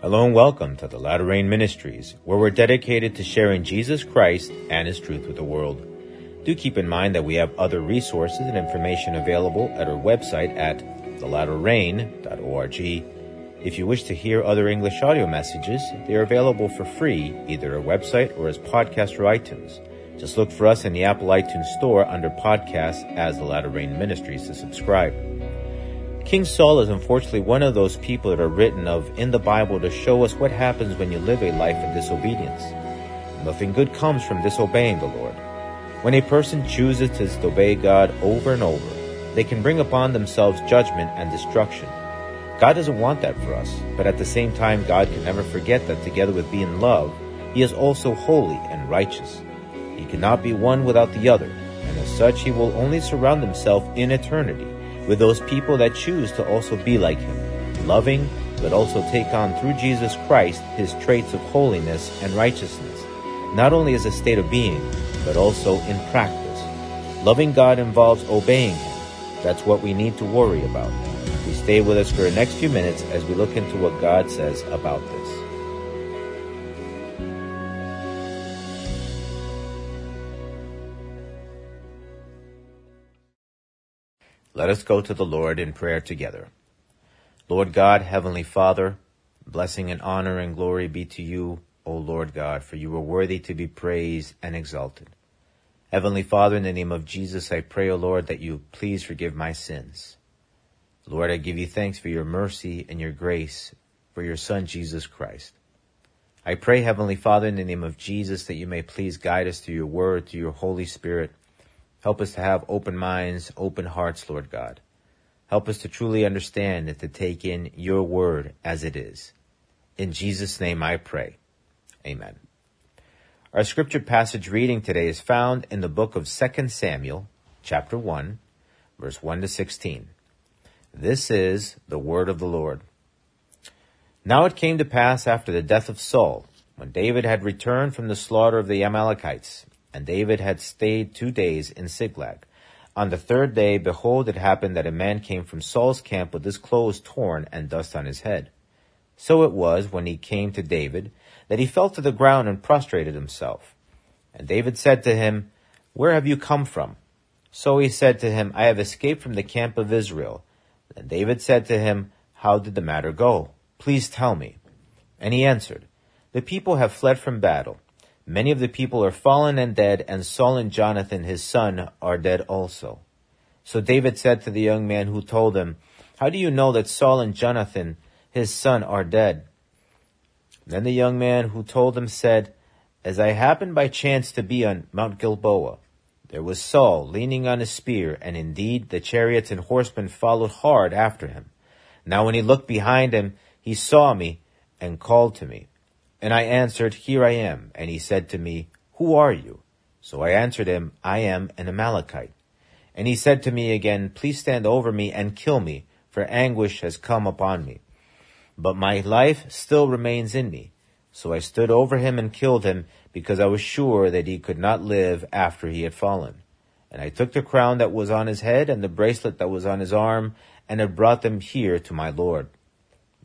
Hello and welcome to the Latter Rain Ministries, where we're dedicated to sharing Jesus Christ and His truth with the world. Do keep in mind that we have other resources and information available at our website at thelatterrain.org. If you wish to hear other English audio messages, they are available for free either at our website or as podcast or iTunes. Just look for us in the Apple iTunes Store under podcasts as the Latter Rain Ministries to subscribe. King Saul is unfortunately one of those people that are written of in the Bible to show us what happens when you live a life of disobedience. Nothing good comes from disobeying the Lord. When a person chooses to disobey God over and over, they can bring upon themselves judgment and destruction. God doesn't want that for us, but at the same time, God can never forget that together with being love, He is also holy and righteous. He cannot be one without the other, and as such, He will only surround Himself in eternity with those people that choose to also be like Him, loving, but also take on through Jesus Christ His traits of holiness and righteousness, not only as a state of being, but also in practice. Loving God involves obeying Him. That's what we need to worry about. We stay with us for the next few minutes as we look into what God says about this. Let us go to the Lord in prayer together. Lord God, Heavenly Father, blessing and honor and glory be to you, O Lord God, for you are worthy to be praised and exalted. Heavenly Father, in the name of Jesus, I pray, O Lord, that you please forgive my sins. Lord, I give you thanks for your mercy and your grace for your Son, Jesus Christ. I pray, Heavenly Father, in the name of Jesus, that you may please guide us through your word, through your Holy Spirit. Help us to have open minds, open hearts, Lord God. Help us to truly understand and to take in your word as it is. In Jesus' name I pray. Amen. Our scripture passage reading today is found in the book of 2 Samuel, chapter 1, verse 1 to 16. This is the word of the Lord. Now it came to pass after the death of Saul, when David had returned from the slaughter of the Amalekites, and David had stayed two days in Ziklag. On the third day, behold, it happened that a man came from Saul's camp with his clothes torn and dust on his head. So it was, when he came to David, that he fell to the ground and prostrated himself. And David said to him, Where have you come from? So he said to him, I have escaped from the camp of Israel. Then David said to him, How did the matter go? Please tell me. And he answered, The people have fled from battle. Many of the people are fallen and dead, and Saul and Jonathan his son are dead also. So David said to the young man who told him, How do you know that Saul and Jonathan his son are dead? Then the young man who told him said, As I happened by chance to be on Mount Gilboa, there was Saul leaning on his spear, and indeed the chariots and horsemen followed hard after him. Now when he looked behind him, he saw me and called to me. And I answered, Here I am. And he said to me, Who are you? So I answered him, I am an Amalekite. And he said to me again, Please stand over me and kill me, for anguish has come upon me. But my life still remains in me. So I stood over him and killed him, because I was sure that he could not live after he had fallen. And I took the crown that was on his head and the bracelet that was on his arm, and had brought them here to my Lord.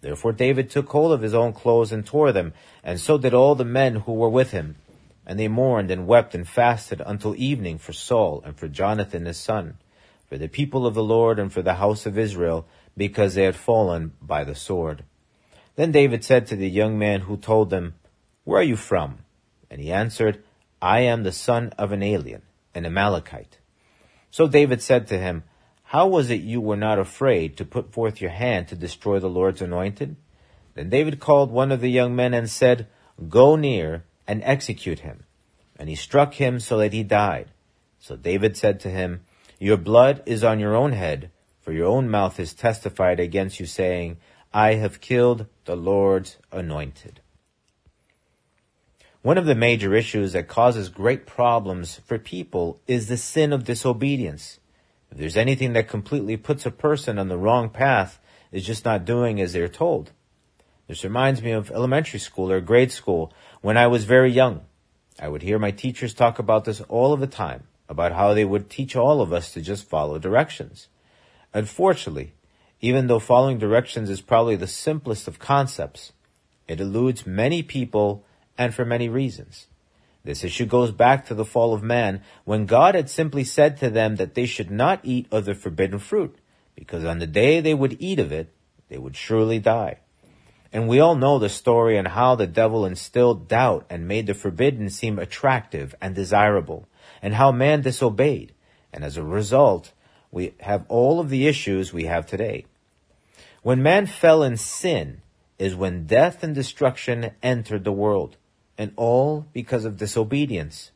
Therefore David took hold of his own clothes and tore them, and so did all the men who were with him. And they mourned and wept and fasted until evening for Saul and for Jonathan his son, for the people of the Lord and for the house of Israel, because they had fallen by the sword. Then David said to the young man who told them, Where are you from? And he answered, I am the son of an alien, an Amalekite. So David said to him, How was it you were not afraid to put forth your hand to destroy the Lord's anointed? Then David called one of the young men and said, Go near and execute him. And he struck him so that he died. So David said to him, Your blood is on your own head, for your own mouth has testified against you, saying, I have killed the Lord's anointed. One of the major issues that causes great problems for people is the sin of disobedience. If there's anything that completely puts a person on the wrong path, is just not doing as they're told. This reminds me of elementary school or grade school when I was very young. I would hear my teachers talk about this all of the time, about how they would teach all of us to just follow directions. Unfortunately, even though following directions is probably the simplest of concepts, It eludes many people and for many reasons. This issue goes back to the fall of man when God had simply said to them that they should not eat of the forbidden fruit because on the day they would eat of it, they would surely die. And we all know the story and how the devil instilled doubt and made the forbidden seem attractive and desirable, and how man disobeyed. And as a result, we have all of the issues we have today. When man fell in sin is when death and destruction entered the world, and all because of disobedience.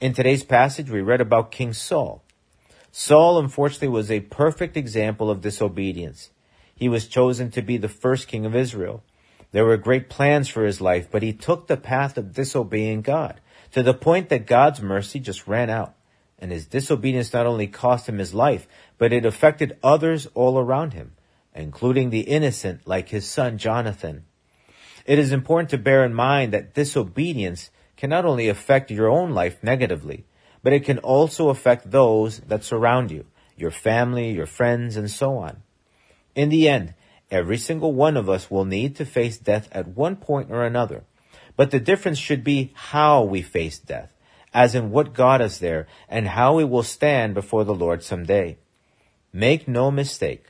In today's passage, we read about King Saul. Saul, unfortunately, was a perfect example of disobedience. He was chosen to be the first king of Israel. There were great plans for his life, but he took the path of disobeying God to the point that God's mercy just ran out. And his disobedience not only cost him his life, but it affected others all around him, including the innocent like his son Jonathan. It is important to bear in mind that disobedience can not only affect your own life negatively, but it can also affect those that surround you, your family, your friends, and so on. In the end, every single one of us will need to face death at one point or another. But the difference should be how we face death, as in what got us there and how we will stand before the Lord someday. Make no mistake.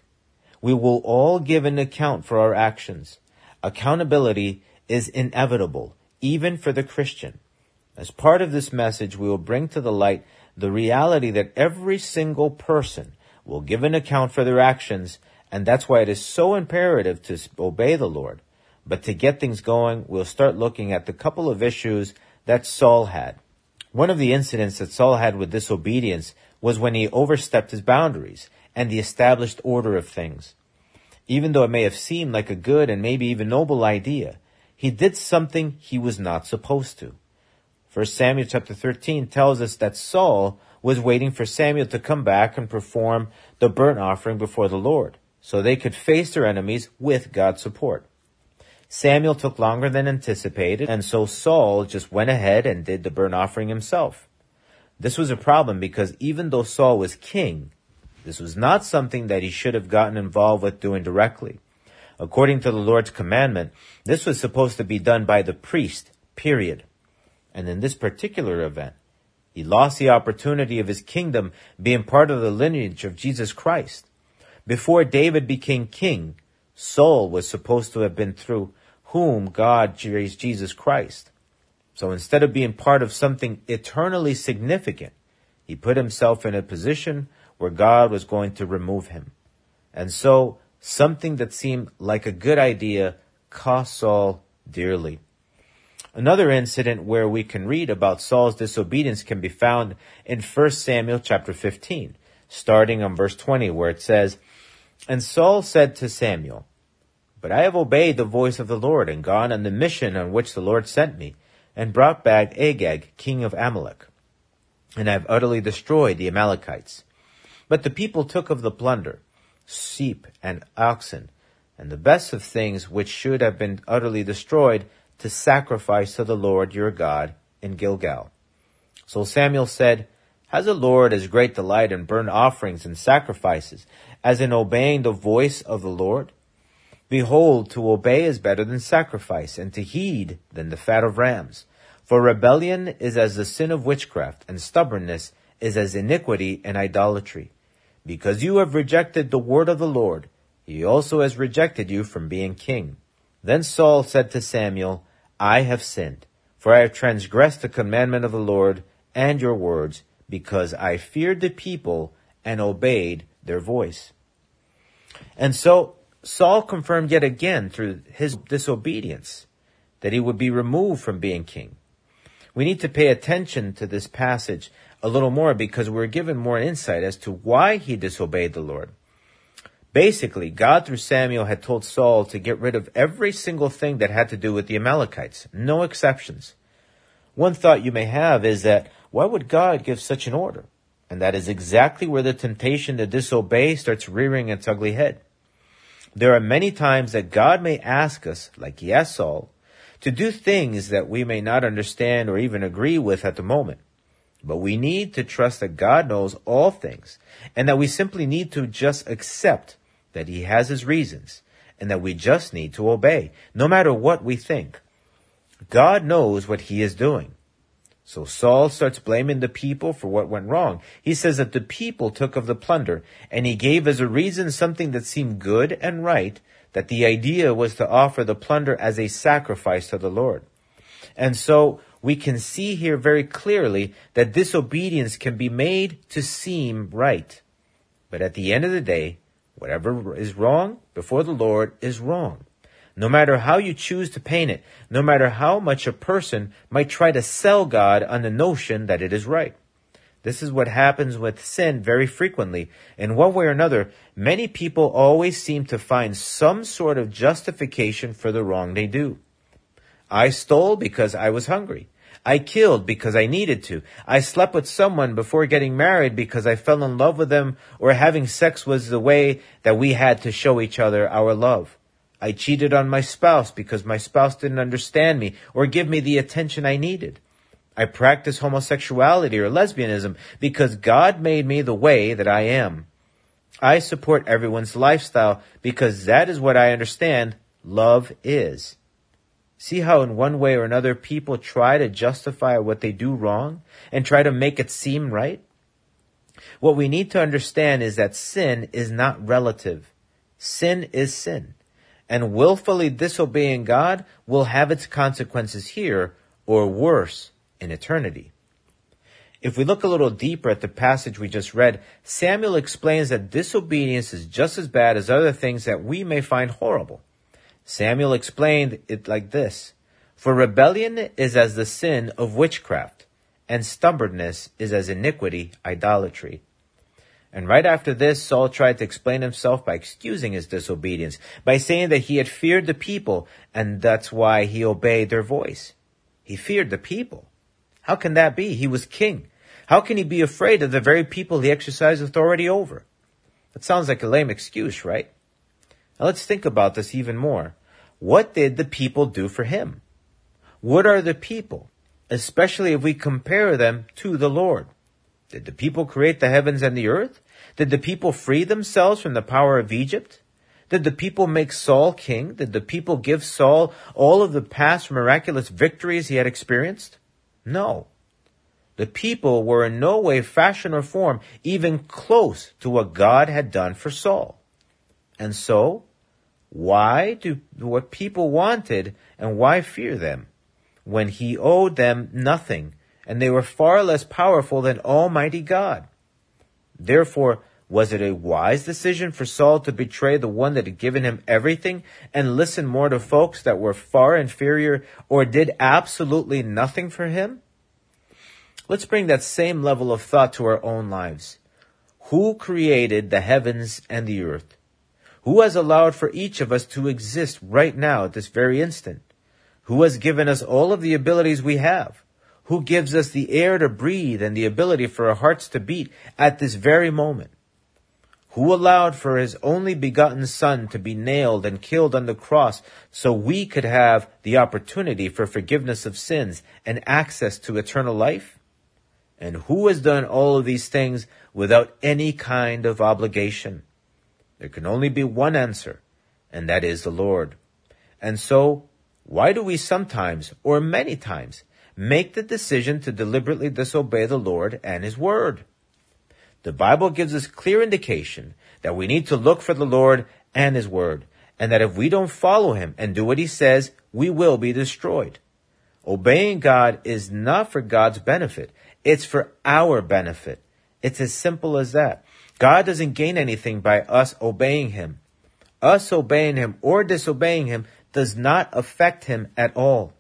We will all give an account for our actions. Accountability is inevitable, even for the Christian. As part of this message, we will bring to the light the reality that every single person will give an account for their actions, and that's why it is so imperative to obey the Lord. But to get things going, we'll start looking at the couple of issues that Saul had. One of the incidents that Saul had with disobedience was when he overstepped his boundaries and the established order of things. Even though it may have seemed like a good and maybe even noble idea, he did something he was not supposed to. 1 Samuel chapter 13 tells us that Saul was waiting for Samuel to come back and perform the burnt offering before the Lord, so they could face their enemies with God's support. Samuel took longer than anticipated, and so Saul just went ahead and did the burnt offering himself. This was a problem because even though Saul was king, this was not something that he should have gotten involved with doing directly. According to the Lord's commandment, this was supposed to be done by the priest, period. And in this particular event, he lost the opportunity of his kingdom being part of the lineage of Jesus Christ. Before David became king, Saul was supposed to have been through whom God raised Jesus Christ. So instead of being part of something eternally significant, he put himself in a position where God was going to remove him. And so something that seemed like a good idea cost Saul dearly. Another incident where we can read about Saul's disobedience can be found in 1 Samuel chapter 15, starting on verse 20, where it says, And Saul said to Samuel, But I have obeyed the voice of the Lord and gone on the mission on which the Lord sent me, and brought back Agag, king of Amalek. And I have utterly destroyed the Amalekites. But the people took of the plunder, sheep and oxen, and the best of things which should have been utterly destroyed, to sacrifice to the Lord your God in Gilgal. So Samuel said, Has the Lord as great delight in burnt offerings and sacrifices as in obeying the voice of the Lord? Behold, to obey is better than sacrifice, and to heed than the fat of rams. For rebellion is as the sin of witchcraft, and stubbornness is as iniquity and idolatry. Because you have rejected the word of the Lord, he also has rejected you from being king. Then Saul said to Samuel, I have sinned, for I have transgressed the commandment of the Lord and your words, because I feared the people and obeyed their voice. And so Saul confirmed yet again through his disobedience that he would be removed from being king. We need to pay attention to this passage a little more because we're given more insight as to why he disobeyed the Lord. Basically, God through Samuel had told Saul to get rid of every single thing that had to do with the Amalekites, no exceptions. One thought you may have is that why would God give such an order? And that is exactly where the temptation to disobey starts rearing its ugly head. There are many times that God may ask us, like he asked Saul, to do things that we may not understand or even agree with at the moment. But we need to trust that God knows all things and that we simply need to just accept that he has his reasons and that we just need to obey, no matter what we think. God knows what he is doing. So Saul starts blaming the people for what went wrong. He says that the people took of the plunder, and he gave as a reason something that seemed good and right, that the idea was to offer the plunder as a sacrifice to the Lord. And so we can see here very clearly that disobedience can be made to seem right. But at the end of the day, whatever is wrong before the Lord is wrong. No matter how you choose to paint it, no matter how much a person might try to sell God on the notion that it is right. This is what happens with sin very frequently. In one way or another, many people always seem to find some sort of justification for the wrong they do. I stole because I was hungry. I killed because I needed to. I slept with someone before getting married because I fell in love with them or having sex was the way that we had to show each other our love. I cheated on my spouse because my spouse didn't understand me or give me the attention I needed. I practice homosexuality or lesbianism because God made me the way that I am. I support everyone's lifestyle because that is what I understand love is. See how in one way or another people try to justify what they do wrong and try to make it seem right? What we need to understand is that sin is not relative. Sin is sin. And willfully disobeying God will have its consequences here or worse in eternity. If we look a little deeper at the passage we just read, Samuel explains that disobedience is just as bad as other things that we may find horrible. Samuel explained it like this For rebellion is as the sin of witchcraft, and stubbornness is as iniquity, idolatry. And right after this, Saul tried to explain himself by excusing his disobedience, by saying that he had feared the people, and that's why he obeyed their voice. He feared the people. How can that be? He was king. How can he be afraid of the very people he exercised authority over? That sounds like a lame excuse, right? Now let's think about this even more. What did the people do for him? What are the people, especially if we compare them to the Lord? Did the people create the heavens and the earth? Did the people free themselves from the power of Egypt? Did the people make Saul king? Did the people give Saul all of the past miraculous victories he had experienced? No. The people were in no way, fashion, or form even close to what God had done for Saul. And so, why do what people wanted and why fear them when he owed them nothing and they were far less powerful than Almighty God? Therefore, was it a wise decision for Saul to betray the one that had given him everything and listen more to folks that were far inferior or did absolutely nothing for him? Let's bring that same level of thought to our own lives. Who created the heavens and the earth? Who has allowed for each of us to exist right now at this very instant? Who has given us all of the abilities we have? Who gives us the air to breathe and the ability for our hearts to beat at this very moment? Who allowed for his only begotten son to be nailed and killed on the cross so we could have the opportunity for forgiveness of sins and access to eternal life? And who has done all of these things without any kind of obligation? There can only be one answer, and that is the Lord. And so, why do we sometimes, or many times, make the decision to deliberately disobey the Lord and His Word? The Bible gives us clear indication that we need to look for the Lord and His Word, and that if we don't follow Him and do what He says, we will be destroyed. Obeying God is not for God's benefit. It's for our benefit. It's as simple as that. God doesn't gain anything by us obeying him. Us obeying him or disobeying him does not affect him at all.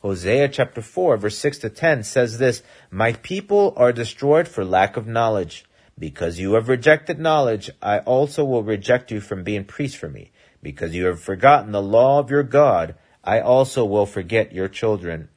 Hosea chapter 4 verse 6 to 10 says this, My people are destroyed for lack of knowledge. Because you have rejected knowledge, I also will reject you from being priest for me. Because you have forgotten the law of your God, I also will forget your children.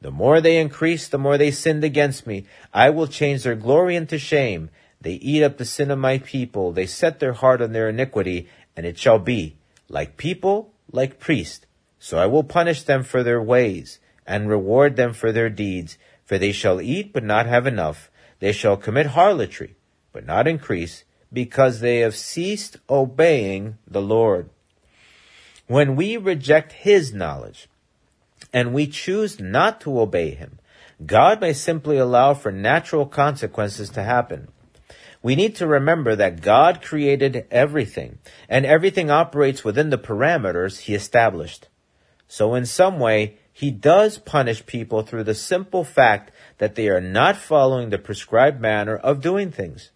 The more they increase, the more they sinned against me. I will change their glory into shame they eat up the sin of my people. They set their heart on their iniquity, and it shall be, like people, like priests. So I will punish them for their ways, and reward them for their deeds. For they shall eat, but not have enough. They shall commit harlotry, but not increase, because they have ceased obeying the Lord. When we reject His knowledge and we choose not to obey Him, God may simply allow for natural consequences to happen. We need to remember that God created everything, and everything operates within the parameters He established. So in some way, He does punish people through the simple fact that they are not following the prescribed manner of doing things.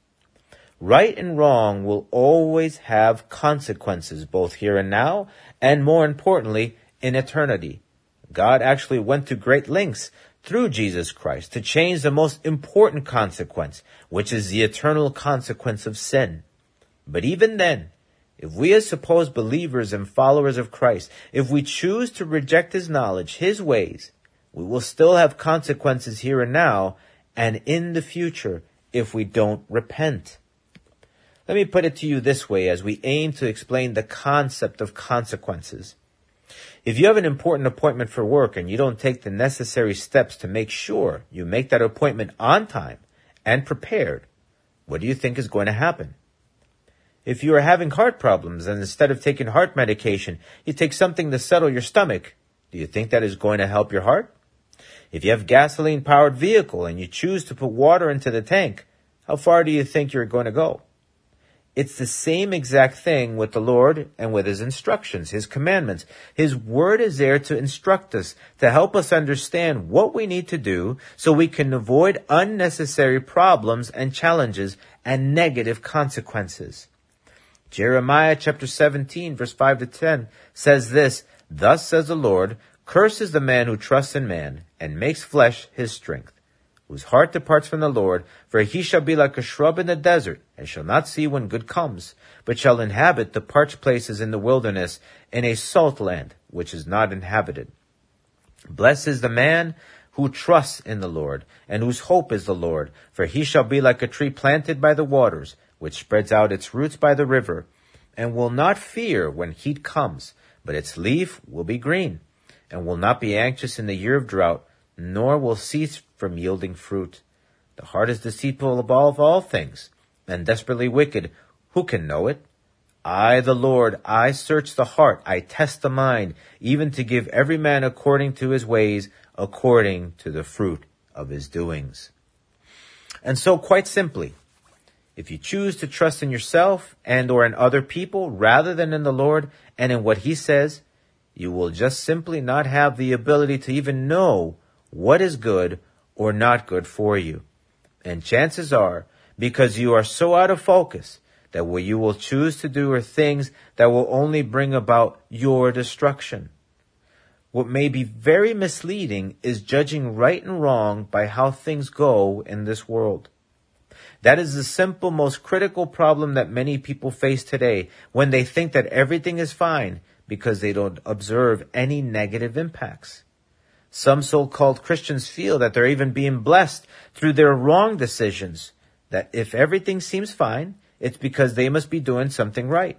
Right and wrong will always have consequences, both here and now, and more importantly, in eternity. God actually went to great lengths through Jesus Christ to change the most important consequence, which is the eternal consequence of sin. But even then, if we as supposed believers and followers of Christ, if we choose to reject His knowledge, His ways, we will still have consequences here and now and in the future if we don't repent. Let me put it to you this way as we aim to explain the concept of consequences. If you have an important appointment for work and you don't take the necessary steps to make sure you make that appointment on time and prepared, what do you think is going to happen? If you are having heart problems and instead of taking heart medication, you take something to settle your stomach, do you think that is going to help your heart? If you have gasoline powered vehicle and you choose to put water into the tank, how far do you think you're going to go? It's the same exact thing with the Lord and with His instructions, His commandments. His Word is there to instruct us, to help us understand what we need to do so we can avoid unnecessary problems and challenges and negative consequences. Jeremiah chapter 17 verse 5 to 10 says this, Thus says the Lord, Cursed is the man who trusts in man and makes flesh his strength whose heart departs from the Lord, for he shall be like a shrub in the desert, and shall not see when good comes, but shall inhabit the parched places in the wilderness, in a salt land which is not inhabited. Blessed is the man who trusts in the Lord, and whose hope is the Lord, for he shall be like a tree planted by the waters, which spreads out its roots by the river, and will not fear when heat comes, but its leaf will be green, and will not be anxious in the year of drought, nor will cease from yielding fruit. The heart is deceitful above all things, and desperately wicked. Who can know it? I, the Lord, I search the heart, I test the mind, even to give every man according to his ways, according to the fruit of his doings. And so, quite simply, if you choose to trust in yourself and or in other people rather than in the Lord and in what he says, you will just simply not have the ability to even know what is good or not good for you. And chances are, because you are so out of focus, that what you will choose to do are things that will only bring about your destruction. What may be very misleading is judging right and wrong by how things go in this world. That is the simple, most critical problem that many people face today when they think that everything is fine because they don't observe any negative impacts. Some so-called Christians feel that they're even being blessed through their wrong decisions, that if everything seems fine, it's because they must be doing something right.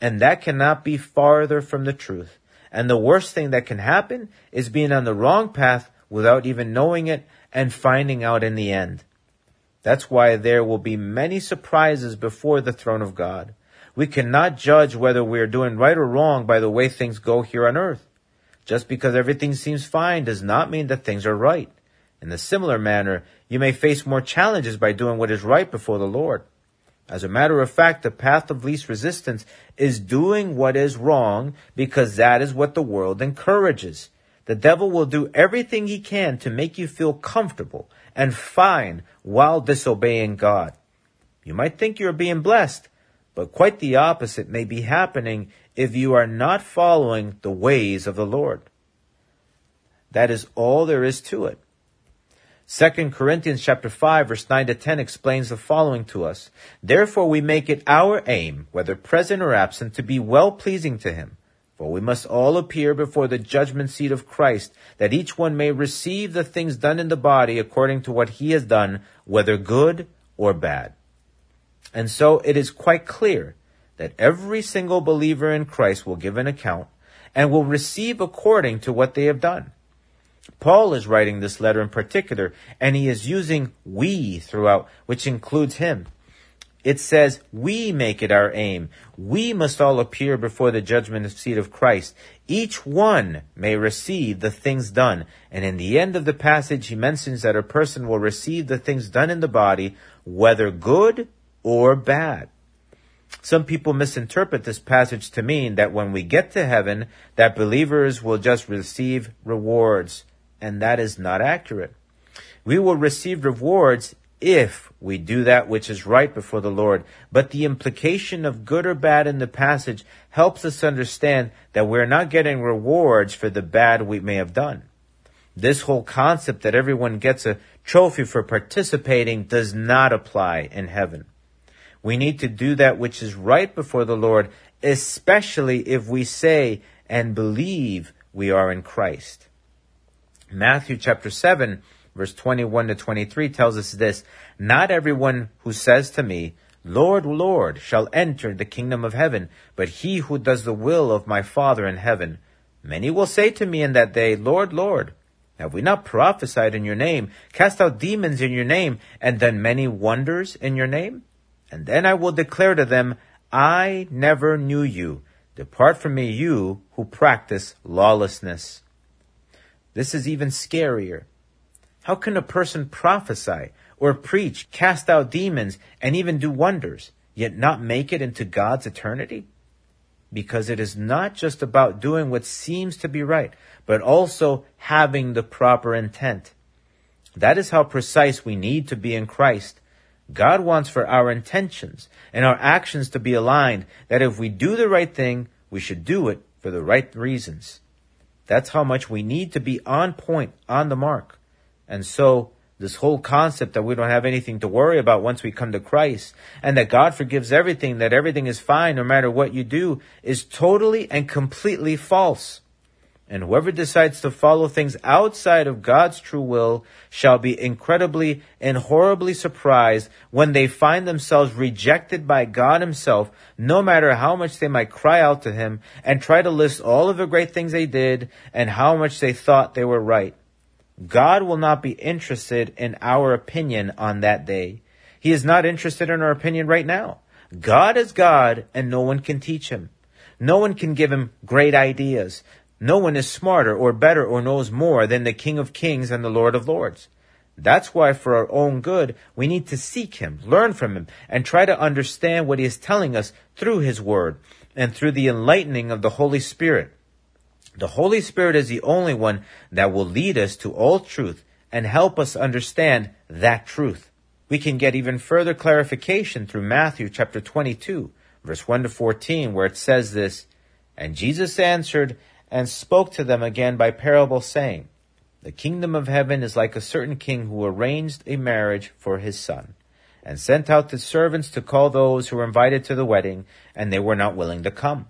And that cannot be farther from the truth. And the worst thing that can happen is being on the wrong path without even knowing it and finding out in the end. That's why there will be many surprises before the throne of God. We cannot judge whether we are doing right or wrong by the way things go here on earth. Just because everything seems fine does not mean that things are right. In a similar manner, you may face more challenges by doing what is right before the Lord. As a matter of fact, the path of least resistance is doing what is wrong because that is what the world encourages. The devil will do everything he can to make you feel comfortable and fine while disobeying God. You might think you're being blessed, but quite the opposite may be happening if you are not following the ways of the Lord. That is all there is to it. 2 Corinthians chapter 5 verse 9 to 10 explains the following to us. Therefore we make it our aim, whether present or absent, to be well pleasing to him. For we must all appear before the judgment seat of Christ, that each one may receive the things done in the body according to what he has done, whether good or bad. And so it is quite clear that every single believer in Christ will give an account and will receive according to what they have done. Paul is writing this letter in particular, and he is using we throughout, which includes him. It says we make it our aim. We must all appear before the judgment seat of Christ. Each one may receive the things done. And in the end of the passage, he mentions that a person will receive the things done in the body, whether good or bad. Some people misinterpret this passage to mean that when we get to heaven, that believers will just receive rewards, and that is not accurate. We will receive rewards if we do that which is right before the Lord. But the implication of good or bad in the passage helps us understand that we're not getting rewards for the bad we may have done. This whole concept that everyone gets a trophy for participating does not apply in heaven. We need to do that which is right before the Lord, especially if we say and believe we are in Christ. Matthew chapter 7 verse 21 to 23 tells us this, Not everyone who says to me, Lord, Lord, shall enter the kingdom of heaven, but he who does the will of my Father in heaven. Many will say to me in that day, Lord, Lord, have we not prophesied in your name, cast out demons in your name, and done many wonders in your name? And then I will declare to them, I never knew you. Depart from me, you who practice lawlessness. This is even scarier. How can a person prophesy or preach, cast out demons, and even do wonders, yet not make it into God's eternity? Because it is not just about doing what seems to be right, but also having the proper intent. That is how precise we need to be in Christ God wants for our intentions and our actions to be aligned, that if we do the right thing, we should do it for the right reasons. That's how much we need to be on point, on the mark. And so, this whole concept that we don't have anything to worry about once we come to Christ, and that God forgives everything, that everything is fine no matter what you do, is totally and completely false. And whoever decides to follow things outside of God's true will shall be incredibly and horribly surprised when they find themselves rejected by God Himself, no matter how much they might cry out to Him and try to list all of the great things they did and how much they thought they were right. God will not be interested in our opinion on that day. He is not interested in our opinion right now. God is God and no one can teach Him. No one can give him great ideas. No one is smarter or better or knows more than the King of Kings and the Lord of Lords. That's why for our own good, we need to seek Him, learn from Him, and try to understand what He is telling us through His Word and through the enlightening of the Holy Spirit. The Holy Spirit is the only one that will lead us to all truth and help us understand that truth. We can get even further clarification through Matthew chapter 22, verse 1 to 14, where it says this, And Jesus answered and spoke to them again by parable, saying, The kingdom of heaven is like a certain king who arranged a marriage for his son, and sent out the servants to call those who were invited to the wedding, and they were not willing to come.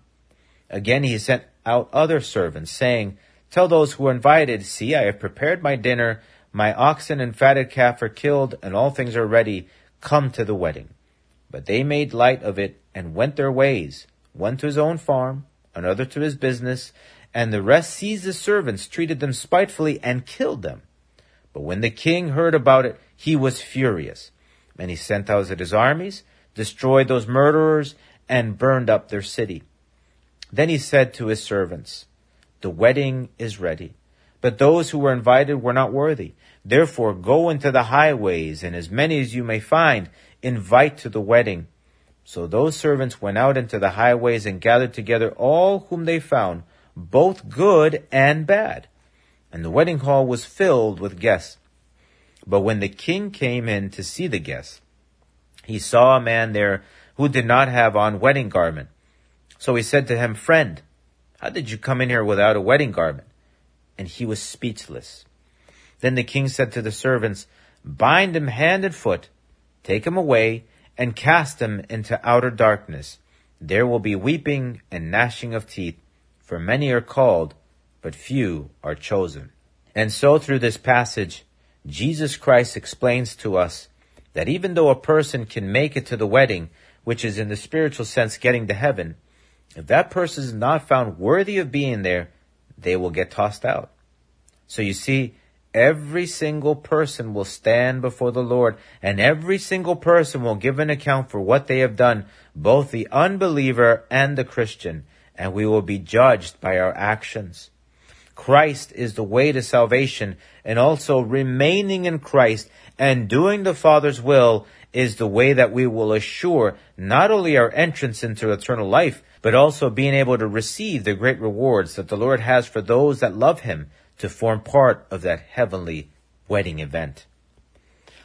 Again he sent out other servants, saying, Tell those who are invited, See, I have prepared my dinner, my oxen and fatted calf are killed, and all things are ready. Come to the wedding. But they made light of it and went their ways, one to his own farm, another to his business, and the rest seized the servants, treated them spitefully, and killed them. But when the king heard about it, he was furious. And he sent out his armies, destroyed those murderers, and burned up their city. Then he said to his servants, The wedding is ready, but those who were invited were not worthy. Therefore go into the highways, and as many as you may find, invite to the wedding. So those servants went out into the highways and gathered together all whom they found, both good and bad. And the wedding hall was filled with guests. But when the king came in to see the guests, he saw a man there who did not have on wedding garment. So he said to him, Friend, how did you come in here without a wedding garment? And he was speechless. Then the king said to the servants, Bind him hand and foot, take him away, and cast him into outer darkness. There will be weeping and gnashing of teeth for many are called, but few are chosen. And so through this passage, Jesus Christ explains to us that even though a person can make it to the wedding, which is in the spiritual sense getting to heaven, if that person is not found worthy of being there, they will get tossed out. So you see, every single person will stand before the Lord, and every single person will give an account for what they have done, both the unbeliever and the Christian, and we will be judged by our actions. Christ is the way to salvation, and also remaining in Christ and doing the Father's will is the way that we will assure not only our entrance into eternal life, but also being able to receive the great rewards that the Lord has for those that love Him to form part of that heavenly wedding event.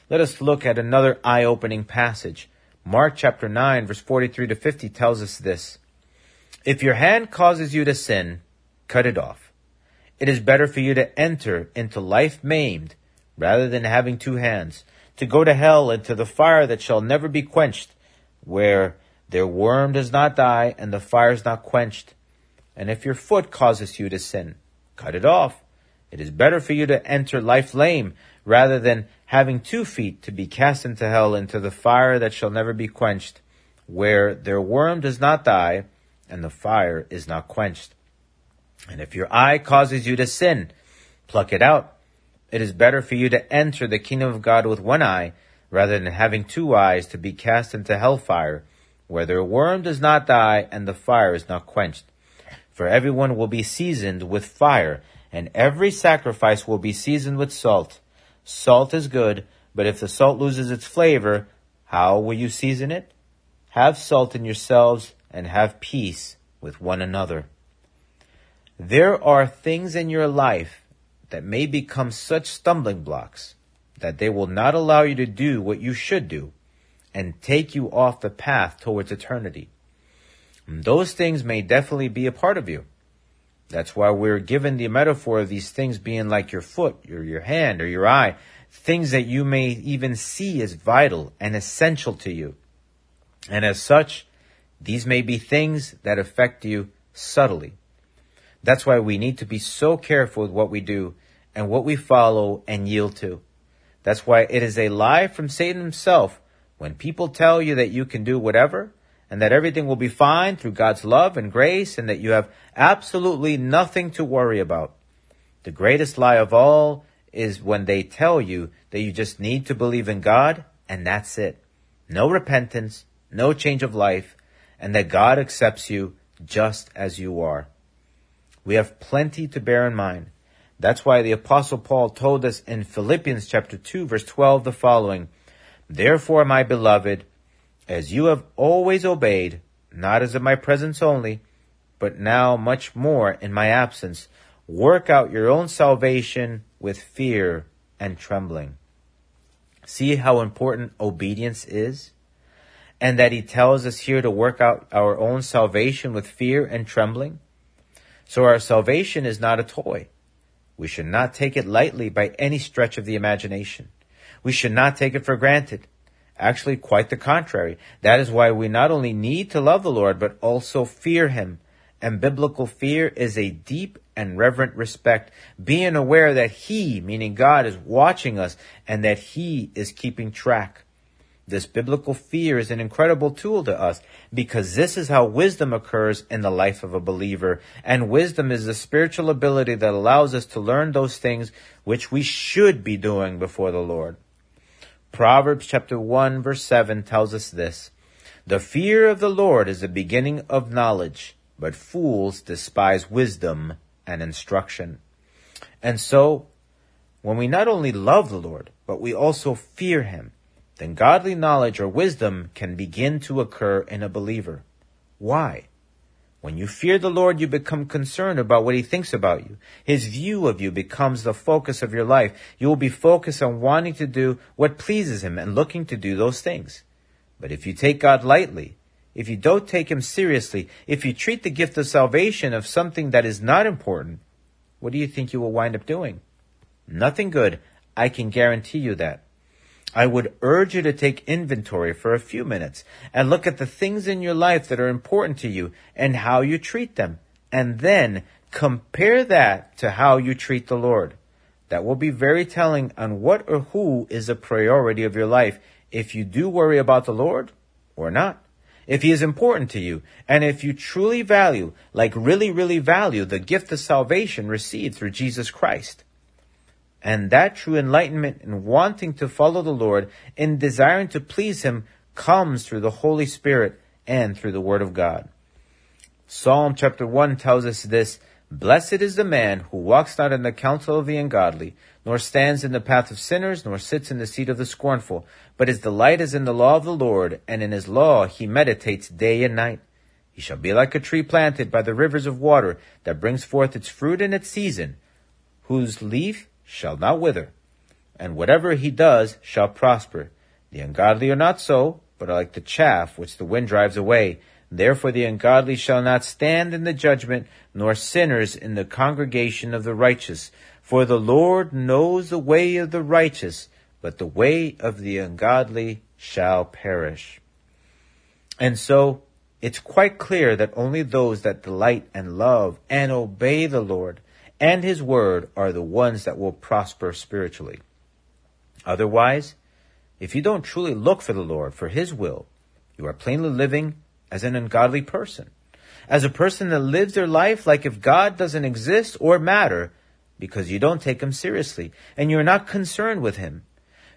Let us look at another eye-opening passage. Mark chapter 9 verse 43 to 50 tells us this. If your hand causes you to sin, cut it off. It is better for you to enter into life maimed rather than having two hands, to go to hell into the fire that shall never be quenched, where their worm does not die and the fire is not quenched. And if your foot causes you to sin, cut it off. It is better for you to enter life lame rather than having two feet to be cast into hell into the fire that shall never be quenched, where their worm does not die and the fire is not quenched. And if your eye causes you to sin, pluck it out. It is better for you to enter the kingdom of God with one eye rather than having two eyes to be cast into hellfire, where their worm does not die and the fire is not quenched. For everyone will be seasoned with fire, and every sacrifice will be seasoned with salt. Salt is good, but if the salt loses its flavor, how will you season it? Have salt in yourselves and have peace with one another. There are things in your life that may become such stumbling blocks that they will not allow you to do what you should do and take you off the path towards eternity. And those things may definitely be a part of you. That's why we're given the metaphor of these things being like your foot or your hand or your eye, things that you may even see as vital and essential to you. And as such, these may be things that affect you subtly. That's why we need to be so careful with what we do and what we follow and yield to. That's why it is a lie from Satan himself when people tell you that you can do whatever and that everything will be fine through God's love and grace and that you have absolutely nothing to worry about. The greatest lie of all is when they tell you that you just need to believe in God and that's it. No repentance, no change of life, and that God accepts you just as you are. We have plenty to bear in mind. That's why the apostle Paul told us in Philippians chapter 2 verse 12 the following, Therefore, my beloved, as you have always obeyed, not as in my presence only, but now much more in my absence, work out your own salvation with fear and trembling. See how important obedience is? And that he tells us here to work out our own salvation with fear and trembling? So our salvation is not a toy. We should not take it lightly by any stretch of the imagination. We should not take it for granted. Actually, quite the contrary. That is why we not only need to love the Lord, but also fear Him. And biblical fear is a deep and reverent respect, being aware that He, meaning God, is watching us and that He is keeping track. This biblical fear is an incredible tool to us because this is how wisdom occurs in the life of a believer. And wisdom is the spiritual ability that allows us to learn those things which we should be doing before the Lord. Proverbs chapter 1 verse 7 tells us this. The fear of the Lord is the beginning of knowledge, but fools despise wisdom and instruction. And so, when we not only love the Lord, but we also fear Him, then godly knowledge or wisdom can begin to occur in a believer. Why? When you fear the Lord, you become concerned about what He thinks about you. His view of you becomes the focus of your life. You will be focused on wanting to do what pleases Him and looking to do those things. But if you take God lightly, if you don't take Him seriously, if you treat the gift of salvation of something that is not important, what do you think you will wind up doing? Nothing good. I can guarantee you that. I would urge you to take inventory for a few minutes and look at the things in your life that are important to you and how you treat them. And then compare that to how you treat the Lord. That will be very telling on what or who is a priority of your life if you do worry about the Lord or not. If he is important to you and if you truly value, like really, really value the gift of salvation received through Jesus Christ. And that true enlightenment in wanting to follow the Lord, in desiring to please Him, comes through the Holy Spirit and through the Word of God. Psalm chapter 1 tells us this, Blessed is the man who walks not in the counsel of the ungodly, nor stands in the path of sinners, nor sits in the seat of the scornful, but his delight is in the law of the Lord, and in his law he meditates day and night. He shall be like a tree planted by the rivers of water, that brings forth its fruit in its season, whose leaf shall not wither, and whatever he does shall prosper. The ungodly are not so, but are like the chaff which the wind drives away. Therefore the ungodly shall not stand in the judgment, nor sinners in the congregation of the righteous. For the Lord knows the way of the righteous, but the way of the ungodly shall perish. And so, it's quite clear that only those that delight and love and obey the Lord and His Word are the ones that will prosper spiritually. Otherwise, if you don't truly look for the Lord, for His will, you are plainly living as an ungodly person, as a person that lives their life like if God doesn't exist or matter because you don't take him seriously and you're not concerned with him.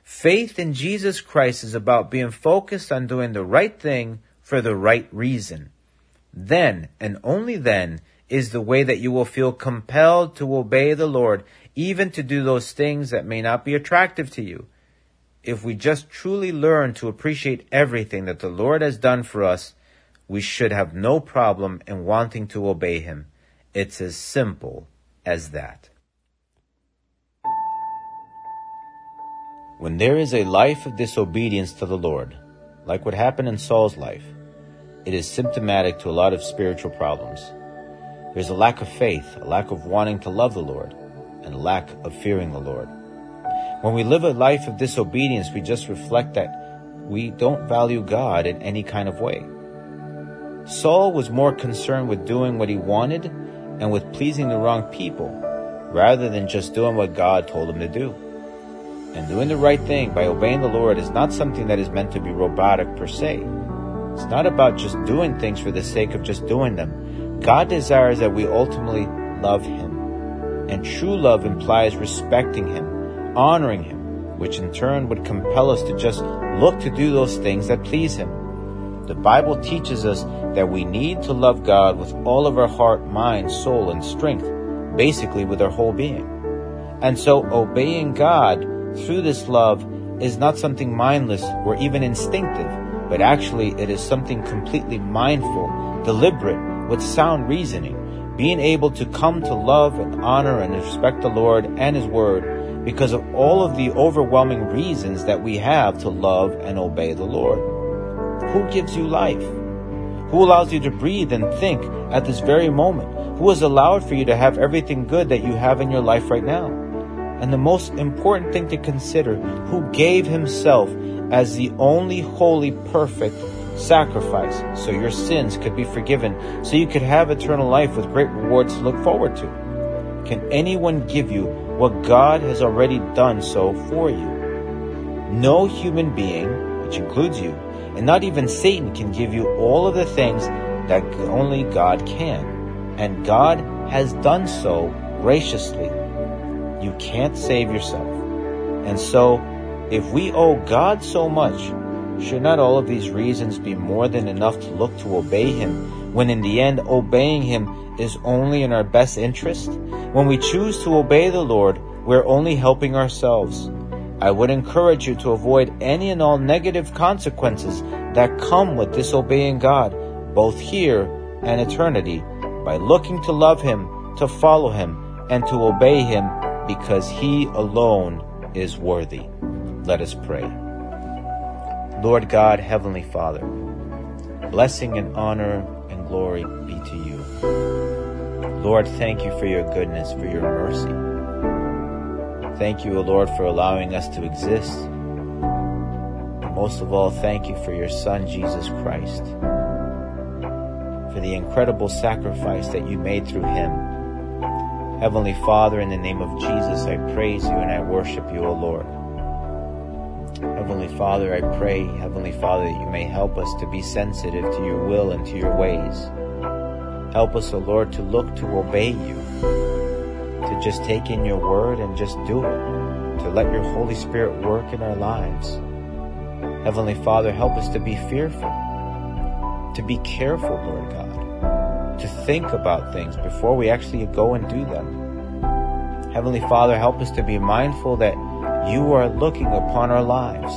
Faith in Jesus Christ is about being focused on doing the right thing for the right reason. Then, and only then, is the way that you will feel compelled to obey the Lord, even to do those things that may not be attractive to you. If we just truly learn to appreciate everything that the Lord has done for us, we should have no problem in wanting to obey him. It's as simple as that. When there is a life of disobedience to the Lord, like what happened in Saul's life, it is symptomatic to a lot of spiritual problems. There's a lack of faith, a lack of wanting to love the Lord, and a lack of fearing the Lord. When we live a life of disobedience, we just reflect that we don't value God in any kind of way. Saul was more concerned with doing what he wanted and with pleasing the wrong people rather than just doing what God told him to do. And doing the right thing by obeying the Lord is not something that is meant to be robotic per se. It's not about just doing things for the sake of just doing them. God desires that we ultimately love Him. And true love implies respecting Him, honoring Him, which in turn would compel us to just look to do those things that please Him. The Bible teaches us that we need to love God with all of our heart, mind, soul, and strength, basically with our whole being. And so obeying God through this love is not something mindless or even instinctive, but actually it is something completely mindful, deliberate, with sound reasoning, being able to come to love and honor and respect the Lord and His Word because of all of the overwhelming reasons that we have to love and obey the Lord. Who gives you life? Who allows you to breathe and think at this very moment? Who has allowed for you to have everything good that you have in your life right now? And the most important thing to consider, who gave himself as the only holy, perfect sacrifice so your sins could be forgiven, so you could have eternal life with great rewards to look forward to. Can anyone give you what God has already done so for you? No human being, which includes you, and not even Satan can give you all of the things that only God can. And God has done so graciously. You can't save yourself. And so, if we owe God so much, should not all of these reasons be more than enough to look to obey Him, when in the end obeying Him is only in our best interest? When we choose to obey the Lord, we're only helping ourselves. I would encourage you to avoid any and all negative consequences that come with disobeying God, both here and eternity, by looking to love Him, to follow Him, and to obey Him because He alone is worthy. Let us pray. Lord God, Heavenly Father, blessing and honor and glory be to you. Lord, thank you for your goodness, for your mercy. Thank you, O Lord, for allowing us to exist. most of all, thank you for your Son, Jesus Christ, for the incredible sacrifice that you made through him. Heavenly Father, in the name of Jesus, I praise you and I worship you, O Lord. Heavenly Father, I pray, Heavenly Father, that you may help us to be sensitive to your will and to your ways. Help us, O Lord, to look to obey you to just take in your word and just do it, to let your Holy Spirit work in our lives. Heavenly Father, help us to be fearful, to be careful, Lord God, to think about things before we actually go and do them. Heavenly Father, help us to be mindful that you are looking upon our lives.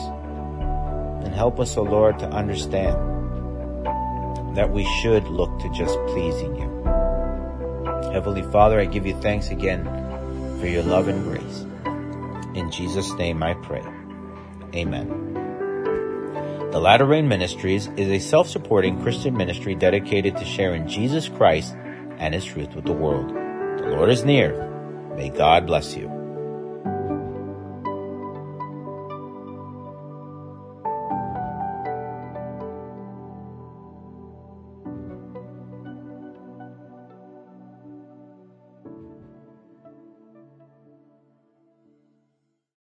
And help us, O oh Lord, to understand that we should look to just pleasing you. Heavenly Father, I give you thanks again for your love and grace. In Jesus' name I pray. Amen. The Latter Rain Ministries is a self-supporting Christian ministry dedicated to sharing Jesus Christ and His truth with the world. The Lord is near. May God bless you.